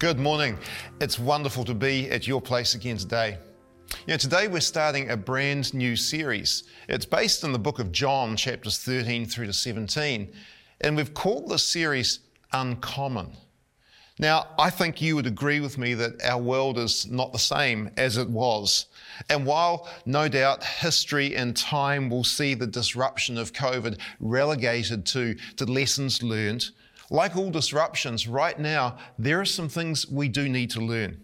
Good morning. It's wonderful to be at your place again today. You know, today we're starting a brand new series. It's based in the book of John, chapters 13 through to 17, and we've called this series Uncommon. Now, I think you would agree with me that our world is not the same as it was. And while no doubt history and time will see the disruption of COVID relegated to, to lessons learned, like all disruptions, right now, there are some things we do need to learn.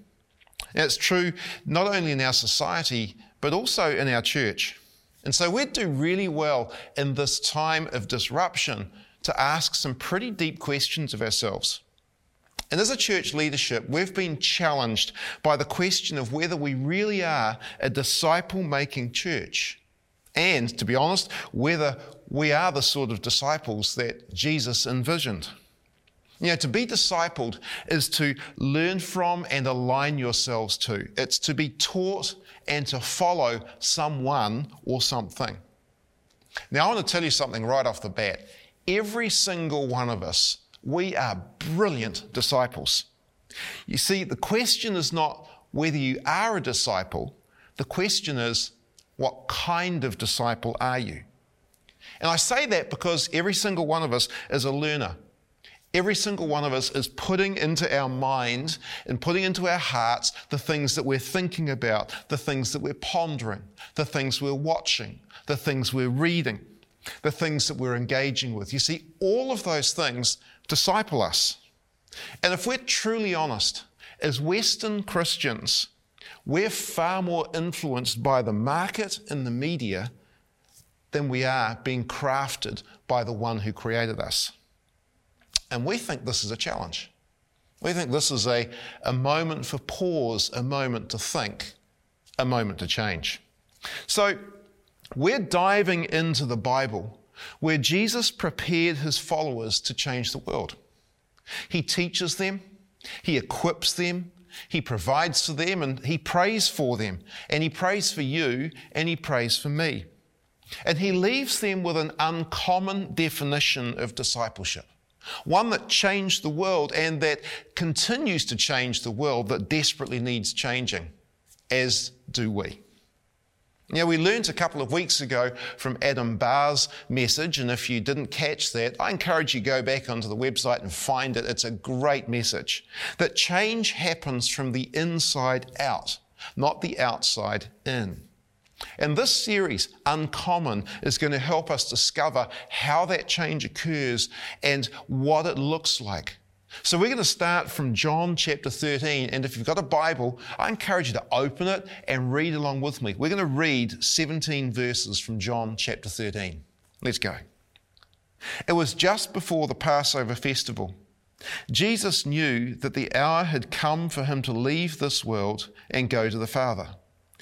And it's true not only in our society, but also in our church. And so we'd do really well in this time of disruption to ask some pretty deep questions of ourselves. And as a church leadership, we've been challenged by the question of whether we really are a disciple making church. And to be honest, whether we are the sort of disciples that Jesus envisioned. You know, to be discipled is to learn from and align yourselves to. It's to be taught and to follow someone or something. Now, I want to tell you something right off the bat. Every single one of us, we are brilliant disciples. You see, the question is not whether you are a disciple, the question is, what kind of disciple are you? And I say that because every single one of us is a learner. Every single one of us is putting into our minds and putting into our hearts the things that we're thinking about, the things that we're pondering, the things we're watching, the things we're reading, the things that we're engaging with. You see, all of those things disciple us. And if we're truly honest, as Western Christians, we're far more influenced by the market and the media than we are being crafted by the one who created us. And we think this is a challenge. We think this is a, a moment for pause, a moment to think, a moment to change. So we're diving into the Bible where Jesus prepared his followers to change the world. He teaches them, he equips them, he provides for them, and he prays for them. And he prays for you, and he prays for me. And he leaves them with an uncommon definition of discipleship one that changed the world and that continues to change the world that desperately needs changing, as do we. Now, we learned a couple of weeks ago from Adam Barr's message, and if you didn't catch that, I encourage you go back onto the website and find it. It's a great message. That change happens from the inside out, not the outside in. And this series, Uncommon, is going to help us discover how that change occurs and what it looks like. So we're going to start from John chapter 13. And if you've got a Bible, I encourage you to open it and read along with me. We're going to read 17 verses from John chapter 13. Let's go. It was just before the Passover festival. Jesus knew that the hour had come for him to leave this world and go to the Father.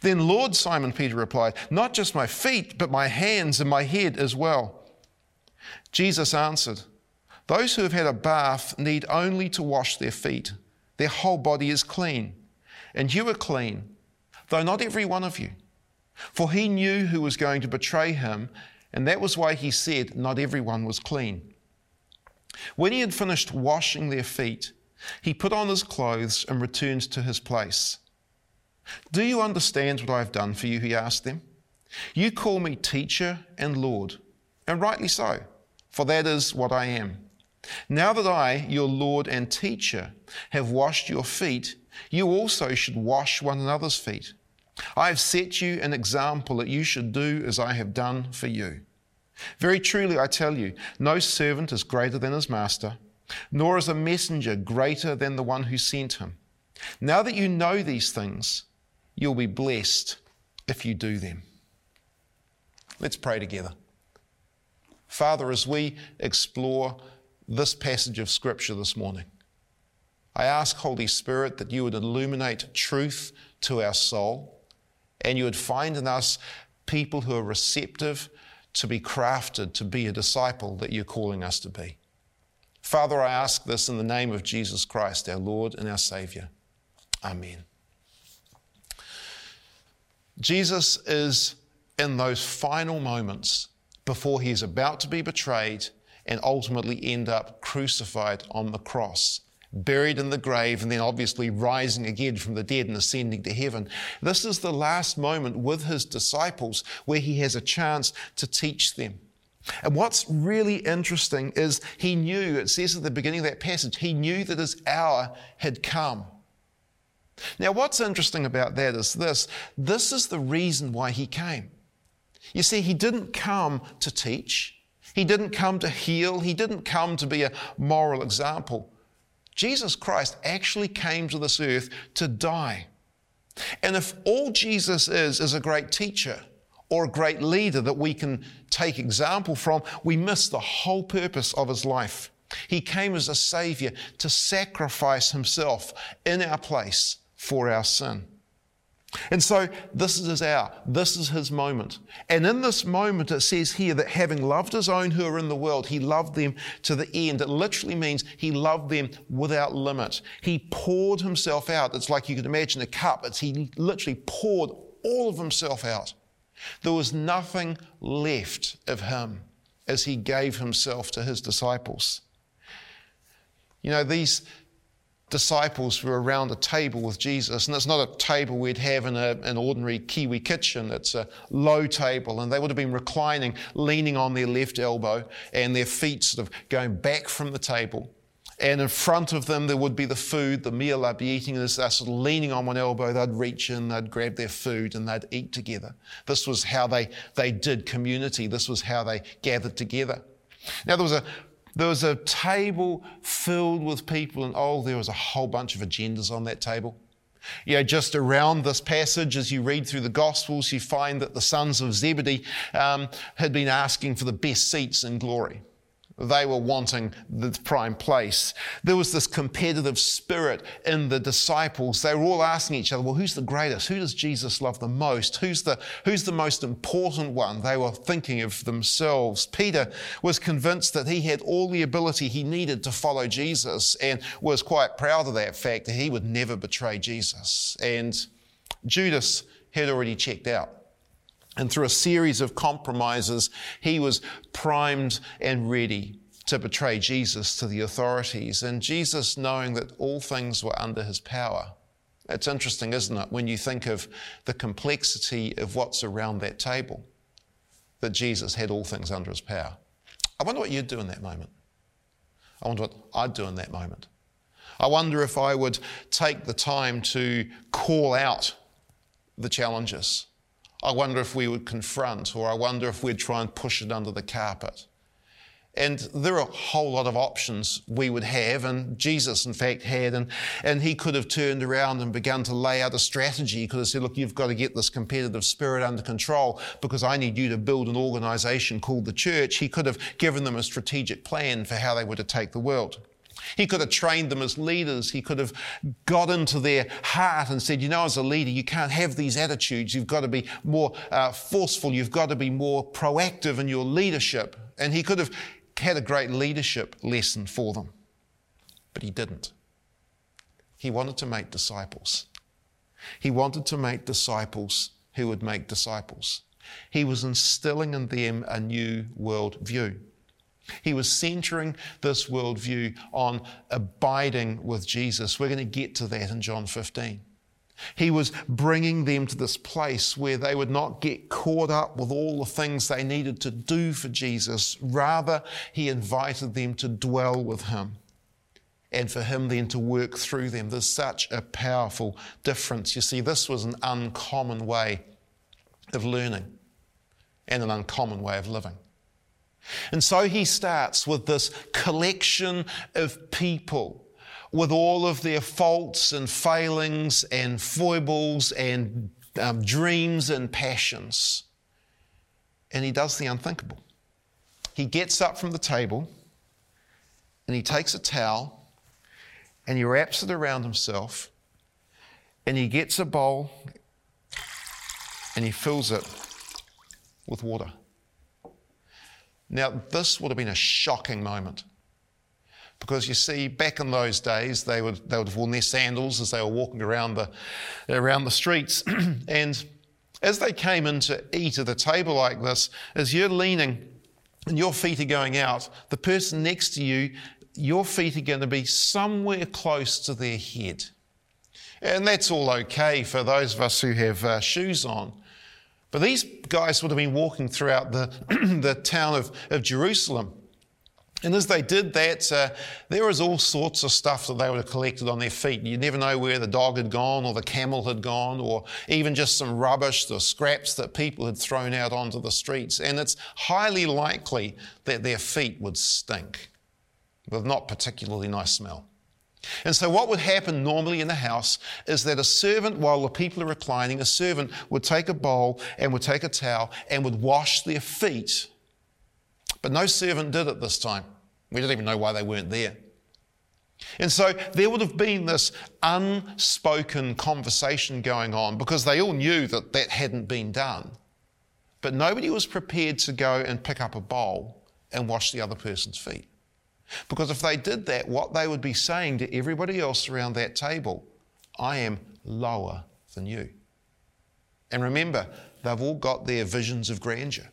Then, Lord, Simon Peter replied, Not just my feet, but my hands and my head as well. Jesus answered, Those who have had a bath need only to wash their feet. Their whole body is clean. And you are clean, though not every one of you. For he knew who was going to betray him, and that was why he said, Not everyone was clean. When he had finished washing their feet, he put on his clothes and returned to his place. Do you understand what I have done for you? He asked them. You call me teacher and Lord, and rightly so, for that is what I am. Now that I, your Lord and teacher, have washed your feet, you also should wash one another's feet. I have set you an example that you should do as I have done for you. Very truly, I tell you, no servant is greater than his master, nor is a messenger greater than the one who sent him. Now that you know these things, you'll be blessed if you do them. Let's pray together. Father, as we explore this passage of Scripture this morning, I ask, Holy Spirit, that you would illuminate truth to our soul and you would find in us people who are receptive to be crafted to be a disciple that you're calling us to be. Father, I ask this in the name of Jesus Christ, our Lord and our Savior. Amen. Jesus is in those final moments before he is about to be betrayed and ultimately end up crucified on the cross buried in the grave, and then obviously rising again from the dead and ascending to heaven. This is the last moment with his disciples where he has a chance to teach them. And what's really interesting is he knew, it says at the beginning of that passage, he knew that his hour had come. Now, what's interesting about that is this this is the reason why he came. You see, he didn't come to teach, he didn't come to heal, he didn't come to be a moral example. Jesus Christ actually came to this earth to die. And if all Jesus is is a great teacher or a great leader that we can take example from, we miss the whole purpose of his life. He came as a savior to sacrifice himself in our place for our sin. And so this is his hour. This is his moment. And in this moment, it says here that having loved his own who are in the world, he loved them to the end. It literally means he loved them without limit. He poured himself out. It's like you could imagine a cup. It's he literally poured all of himself out. There was nothing left of him as he gave himself to his disciples. You know, these disciples were around a table with Jesus, and it's not a table we'd have in a, an ordinary Kiwi kitchen. It's a low table, and they would have been reclining, leaning on their left elbow, and their feet sort of going back from the table. And in front of them, there would be the food, the meal they'd be eating. And as they're sort of leaning on one elbow, they'd reach in, they'd grab their food, and they'd eat together. This was how they, they did community. This was how they gathered together. Now, there was a there was a table filled with people, and oh, there was a whole bunch of agendas on that table. You know, just around this passage, as you read through the Gospels, you find that the sons of Zebedee um, had been asking for the best seats in glory. They were wanting the prime place. There was this competitive spirit in the disciples. They were all asking each other, well, who's the greatest? Who does Jesus love the most? Who's the, who's the most important one? They were thinking of themselves. Peter was convinced that he had all the ability he needed to follow Jesus and was quite proud of that fact that he would never betray Jesus. And Judas had already checked out. And through a series of compromises, he was primed and ready to betray Jesus to the authorities. And Jesus, knowing that all things were under his power, it's interesting, isn't it, when you think of the complexity of what's around that table, that Jesus had all things under his power. I wonder what you'd do in that moment. I wonder what I'd do in that moment. I wonder if I would take the time to call out the challenges I wonder if we would confront, or I wonder if we'd try and push it under the carpet. And there are a whole lot of options we would have, and Jesus, in fact, had. And, and he could have turned around and begun to lay out a strategy. He could have said, Look, you've got to get this competitive spirit under control because I need you to build an organization called the church. He could have given them a strategic plan for how they were to take the world. He could have trained them as leaders. He could have got into their heart and said, you know, as a leader, you can't have these attitudes. You've got to be more uh, forceful. You've got to be more proactive in your leadership. And he could have had a great leadership lesson for them. But he didn't. He wanted to make disciples. He wanted to make disciples who would make disciples. He was instilling in them a new world view. He was centering this worldview on abiding with Jesus. We're going to get to that in John 15. He was bringing them to this place where they would not get caught up with all the things they needed to do for Jesus. Rather, he invited them to dwell with him. and for him then to work through them. There's such a powerful difference. You see, this was an uncommon way of learning and an uncommon way of living. And so he starts with this collection of people with all of their faults and failings and foibles and um, dreams and passions. And he does the unthinkable. He gets up from the table and he takes a towel and he wraps it around himself and he gets a bowl and he fills it with water. Now, this would have been a shocking moment. Because you see, back in those days, they would, they would have worn their sandals as they were walking around the, around the streets. and as they came in to eat at a table like this, as you're leaning and your feet are going out, the person next to you, your feet are going to be somewhere close to their head. And that's all okay for those of us who have uh, shoes on. But these guys would have been walking throughout the, the town of, of Jerusalem. And as they did that, uh, there was all sorts of stuff that they would have collected on their feet. You never know where the dog had gone or the camel had gone or even just some rubbish, the scraps that people had thrown out onto the streets. And it's highly likely that their feet would stink with not particularly nice smell. And so, what would happen normally in the house is that a servant, while the people are reclining, a servant would take a bowl and would take a towel and would wash their feet. But no servant did it this time. We don't even know why they weren't there. And so there would have been this unspoken conversation going on because they all knew that that hadn't been done. But nobody was prepared to go and pick up a bowl and wash the other person's feet. Because if they did that, what they would be saying to everybody else around that table, I am lower than you. And remember, they've all got their visions of grandeur.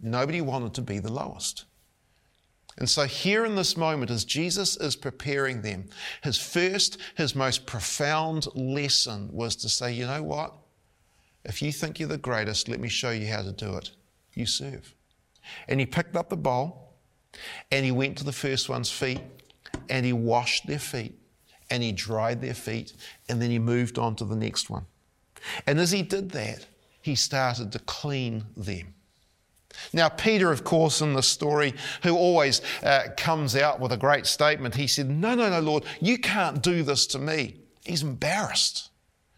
Nobody wanted to be the lowest. And so, here in this moment, as Jesus is preparing them, his first, his most profound lesson was to say, you know what? If you think you're the greatest, let me show you how to do it. You serve. And he picked up the bowl and he went to the first one's feet and he washed their feet and he dried their feet and then he moved on to the next one. And as he did that, he started to clean them. Now, Peter, of course, in the story, who always uh, comes out with a great statement, he said, No, no, no, Lord, you can't do this to me. He's embarrassed.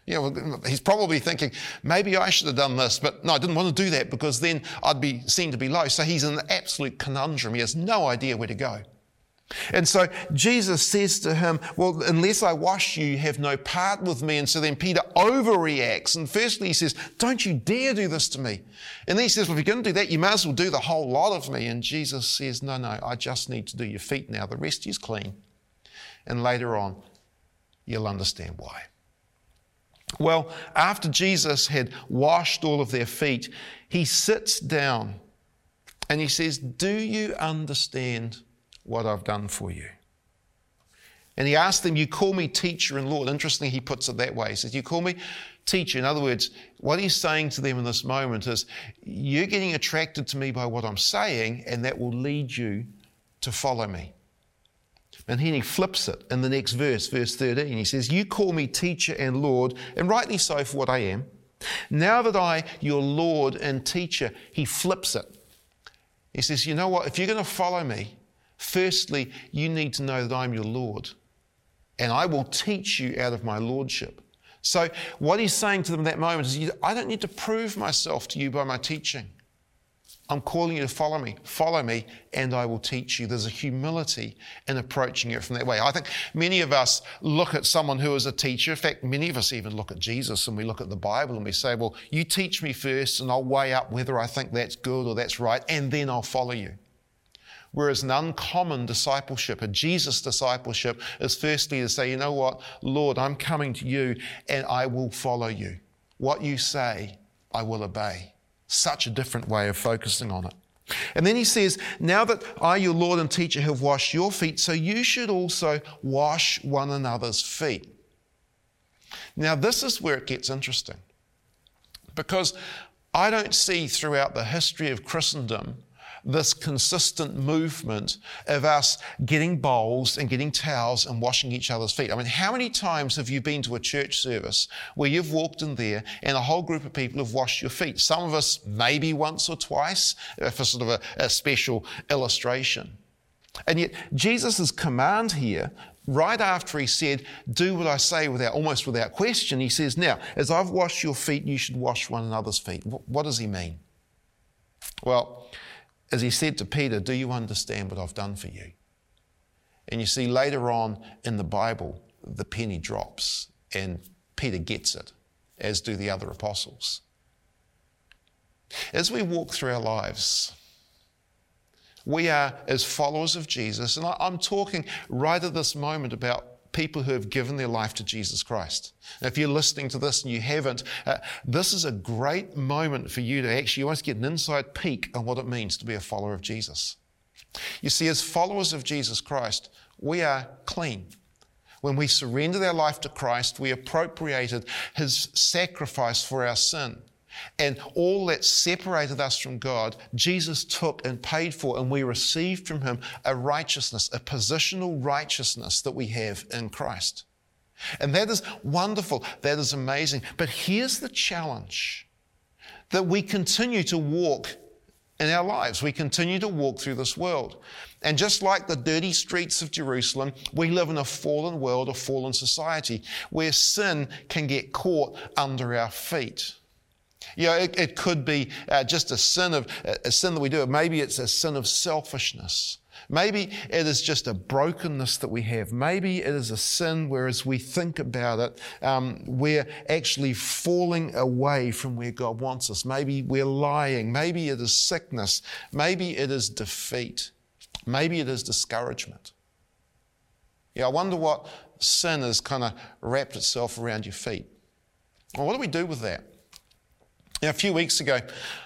You know, he's probably thinking, maybe I should have done this, but no, I didn't want to do that because then I'd be seen to be low. So he's in an absolute conundrum. He has no idea where to go. And so Jesus says to him, Well, unless I wash you, you have no part with me. And so then Peter overreacts. And firstly, he says, Don't you dare do this to me. And then he says, Well, if you're going to do that, you might as well do the whole lot of me. And Jesus says, No, no, I just need to do your feet now. The rest is clean. And later on, you'll understand why. Well, after Jesus had washed all of their feet, he sits down and he says, Do you understand what I've done for you? And he asks them, You call me teacher and Lord. Interestingly, he puts it that way. He says, You call me teacher. In other words, what he's saying to them in this moment is, You're getting attracted to me by what I'm saying, and that will lead you to follow me. And then he flips it in the next verse, verse 13. He says, You call me teacher and Lord, and rightly so for what I am. Now that I, your Lord and teacher, he flips it. He says, You know what? If you're going to follow me, firstly, you need to know that I'm your Lord, and I will teach you out of my Lordship. So, what he's saying to them in that moment is, I don't need to prove myself to you by my teaching. I'm calling you to follow me. Follow me, and I will teach you. There's a humility in approaching it from that way. I think many of us look at someone who is a teacher. In fact, many of us even look at Jesus and we look at the Bible and we say, Well, you teach me first, and I'll weigh up whether I think that's good or that's right, and then I'll follow you. Whereas an uncommon discipleship, a Jesus discipleship, is firstly to say, You know what, Lord, I'm coming to you and I will follow you. What you say, I will obey. Such a different way of focusing on it. And then he says, Now that I, your Lord and teacher, have washed your feet, so you should also wash one another's feet. Now, this is where it gets interesting. Because I don't see throughout the history of Christendom this consistent movement of us getting bowls and getting towels and washing each other's feet. I mean, how many times have you been to a church service where you've walked in there and a whole group of people have washed your feet? Some of us maybe once or twice for sort of a, a special illustration. And yet, Jesus' command here right after he said, Do what I say without almost without question, he says, Now, as I've washed your feet, you should wash one another's feet. What does he mean? Well, as he said to Peter, Do you understand what I've done for you? And you see, later on in the Bible, the penny drops and Peter gets it, as do the other apostles. As we walk through our lives, we are, as followers of Jesus, and I'm talking right at this moment about people who have given their life to Jesus Christ. Now, if you're listening to this and you haven't, uh, this is a great moment for you to actually almost get an inside peek on what it means to be a follower of Jesus. You see, as followers of Jesus Christ, we are clean. When we surrendered our life to Christ, we appropriated His sacrifice for our sin. And all that separated us from God, Jesus took and paid for, and we received from Him a righteousness, a positional righteousness that we have in Christ. And that is wonderful. That is amazing. But here's the challenge that we continue to walk in our lives. We continue to walk through this world. And just like the dirty streets of Jerusalem, we live in a fallen world, a fallen society, where sin can get caught under our feet. You know, it, it could be uh, just a sin of a sin that we do. Maybe it's a sin of selfishness. Maybe it is just a brokenness that we have. Maybe it is a sin where, as we think about it, um, we're actually falling away from where God wants us. Maybe we're lying. Maybe it is sickness. Maybe it is defeat. Maybe it is discouragement. Yeah, I wonder what sin has kind of wrapped itself around your feet. Well, what do we do with that? Now, a few weeks ago,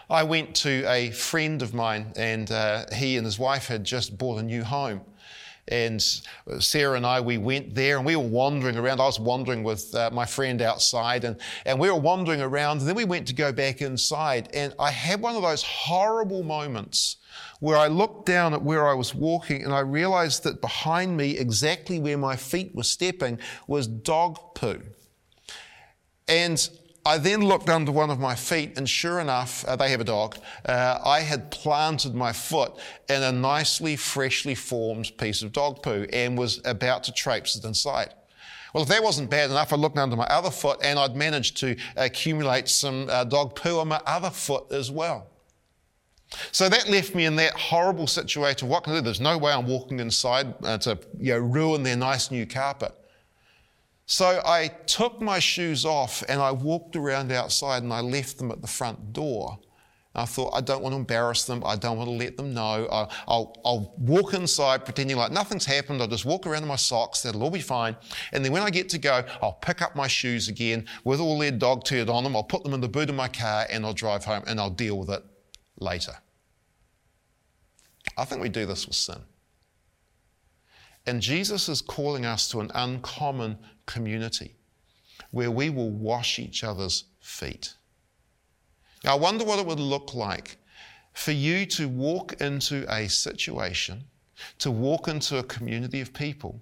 I went to a friend of mine, and uh, he and his wife had just bought a new home. And Sarah and I, we went there and we were wandering around. I was wandering with uh, my friend outside, and, and we were wandering around. And then we went to go back inside, and I had one of those horrible moments where I looked down at where I was walking and I realized that behind me, exactly where my feet were stepping, was dog poo. And I then looked under one of my feet, and sure enough, uh, they have a dog. Uh, I had planted my foot in a nicely, freshly formed piece of dog poo and was about to traipse it inside. Well, if that wasn't bad enough, I looked under my other foot and I'd managed to accumulate some uh, dog poo on my other foot as well. So that left me in that horrible situation. What can I do? There's no way I'm walking inside uh, to you know, ruin their nice new carpet. So I took my shoes off and I walked around outside and I left them at the front door. I thought, I don't want to embarrass them. I don't want to let them know. I'll, I'll, I'll, walk inside pretending like nothing's happened. I'll just walk around in my socks. That'll all be fine. And then when I get to go, I'll pick up my shoes again with all their dog turd on them. I'll put them in the boot of my car and I'll drive home and I'll deal with it later. I think we do this with sin. And Jesus is calling us to an uncommon community where we will wash each other's feet. I wonder what it would look like for you to walk into a situation, to walk into a community of people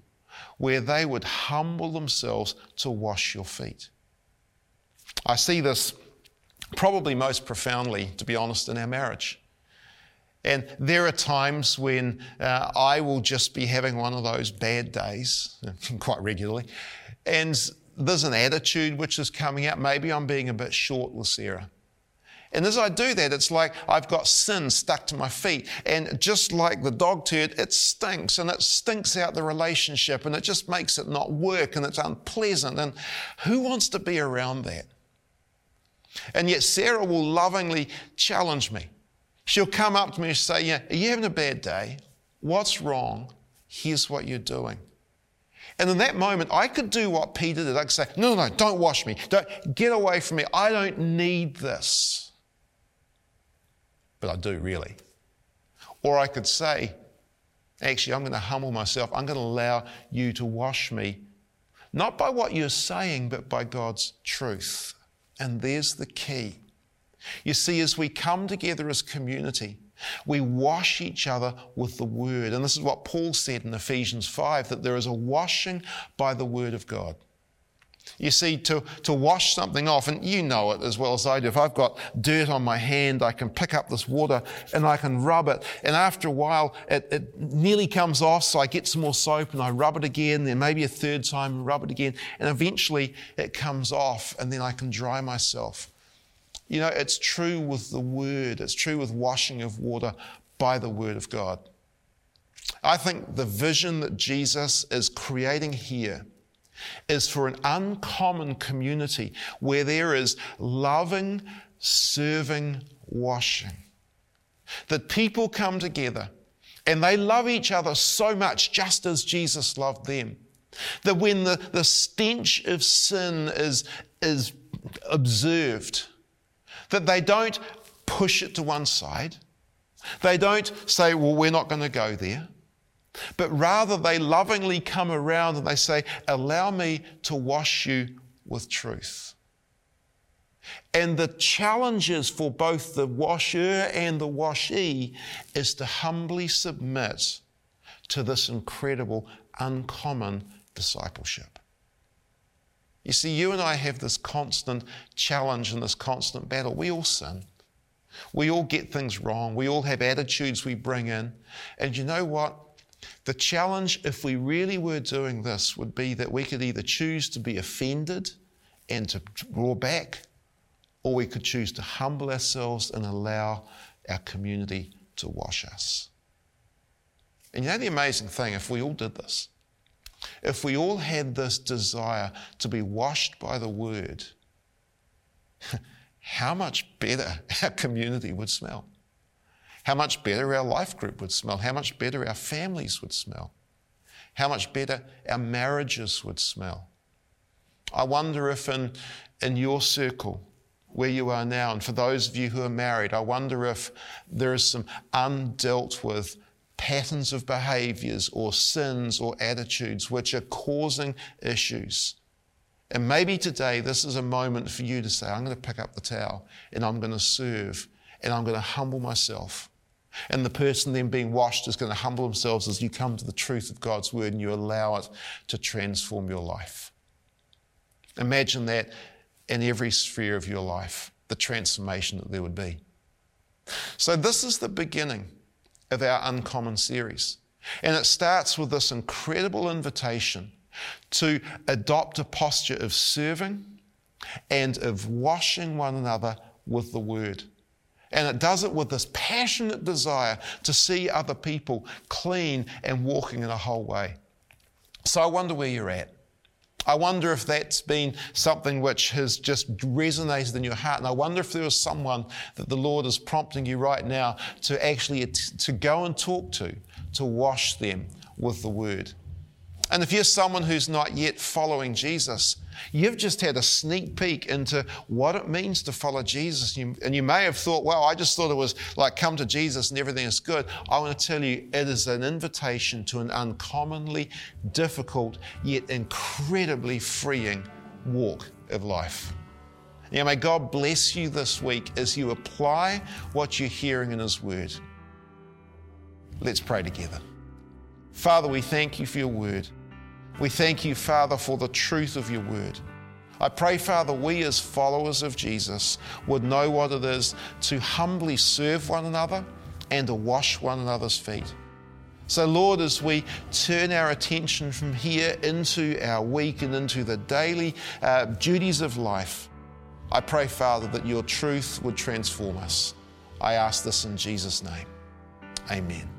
where they would humble themselves to wash your feet. I see this probably most profoundly, to be honest, in our marriage. And there are times when uh, I will just be having one of those bad days, quite regularly, and there's an attitude which is coming out. Maybe I'm being a bit short with Sarah. And as I do that, it's like I've got sin stuck to my feet. And just like the dog turd, it stinks and it stinks out the relationship and it just makes it not work and it's unpleasant. And who wants to be around that? And yet, Sarah will lovingly challenge me. She'll come up to me and say, Yeah, are you having a bad day? What's wrong? Here's what you're doing. And in that moment, I could do what Peter did. I could say, No, no, no, don't wash me. Don't get away from me. I don't need this. But I do really. Or I could say, Actually, I'm going to humble myself. I'm going to allow you to wash me, not by what you're saying, but by God's truth. And there's the key. You see, as we come together as community, We wash each other with the word. And this is what Paul said in Ephesians 5 that there is a washing by the word of God. You see, to, to wash something off, and you know it as well as I do. If I've got dirt on my hand, I can pick up this water and I can rub it. And after a while, it, it nearly comes off, so I get some more soap and I rub it again, then maybe a third time, rub it again. And eventually it comes off, and then I can dry myself. You know, it's true with the Word, it's true with washing of water by the Word of God. I think the vision that Jesus is creating here is for an uncommon community where there is loving, serving, washing. That people come together and they love each other so much, just as Jesus loved them. That when the, the stench of sin is, is observed, that they don't push it to one side. They don't say, well, we're not going to go there. But rather, they lovingly come around and they say, allow me to wash you with truth. And the challenges for both the washer and the washee is to humbly submit to this incredible, uncommon discipleship. You see, you and I have this constant challenge and this constant battle. We all sin. We all get things wrong. We all have attitudes we bring in. And you know what? The challenge, if we really were doing this, would be that we could either choose to be offended and to draw back, or we could choose to humble ourselves and allow our community to wash us. And you know the amazing thing, if we all did this, if we all had this desire to be washed by the word, how much better our community would smell. How much better our life group would smell. How much better our families would smell. How much better our marriages would smell. I wonder if in, in your circle, where you are now, and for those of you who are married, I wonder if there is some undealt with patterns of behaviors or sins or attitudes which are causing issues. And maybe today this is a moment for you to say, I'm going to pick up the towel and I'm going to serve and I'm going to humble myself. And the person then being washed is going to humble themselves as you come to the truth of God's word and you allow it to transform your life. Imagine that in every sphere of your life, the transformation that there would be. So, this is the beginning of our Uncommon series. And it starts with this incredible invitation to adopt a posture of serving and of washing one another with the word. And it does it with this passionate desire to see other people clean and walking in a whole way. So I wonder where you're at. I wonder if that's been something which has just resonated in your heart. And I wonder if there is someone that the Lord is prompting you right now to actually to go and talk to, to wash them with the word. And if you're someone who's not yet following Jesus, you've just had a sneak peek into what it means to follow Jesus. And you may have thought, well, I just thought it was like come to Jesus and everything is good. I want to tell you, it is an invitation to an uncommonly difficult yet incredibly freeing walk of life. Now, may God bless you this week as you apply what you're hearing in His Word. Let's pray together. Father, we thank you for your word. We thank you, Father, for the truth of your word. I pray, Father, we as followers of Jesus would know what it is to humbly serve one another and to wash one another's feet. So, Lord, as we turn our attention from here into our week and into the daily uh, duties of life, I pray, Father, that your truth would transform us. I ask this in Jesus' name. Amen.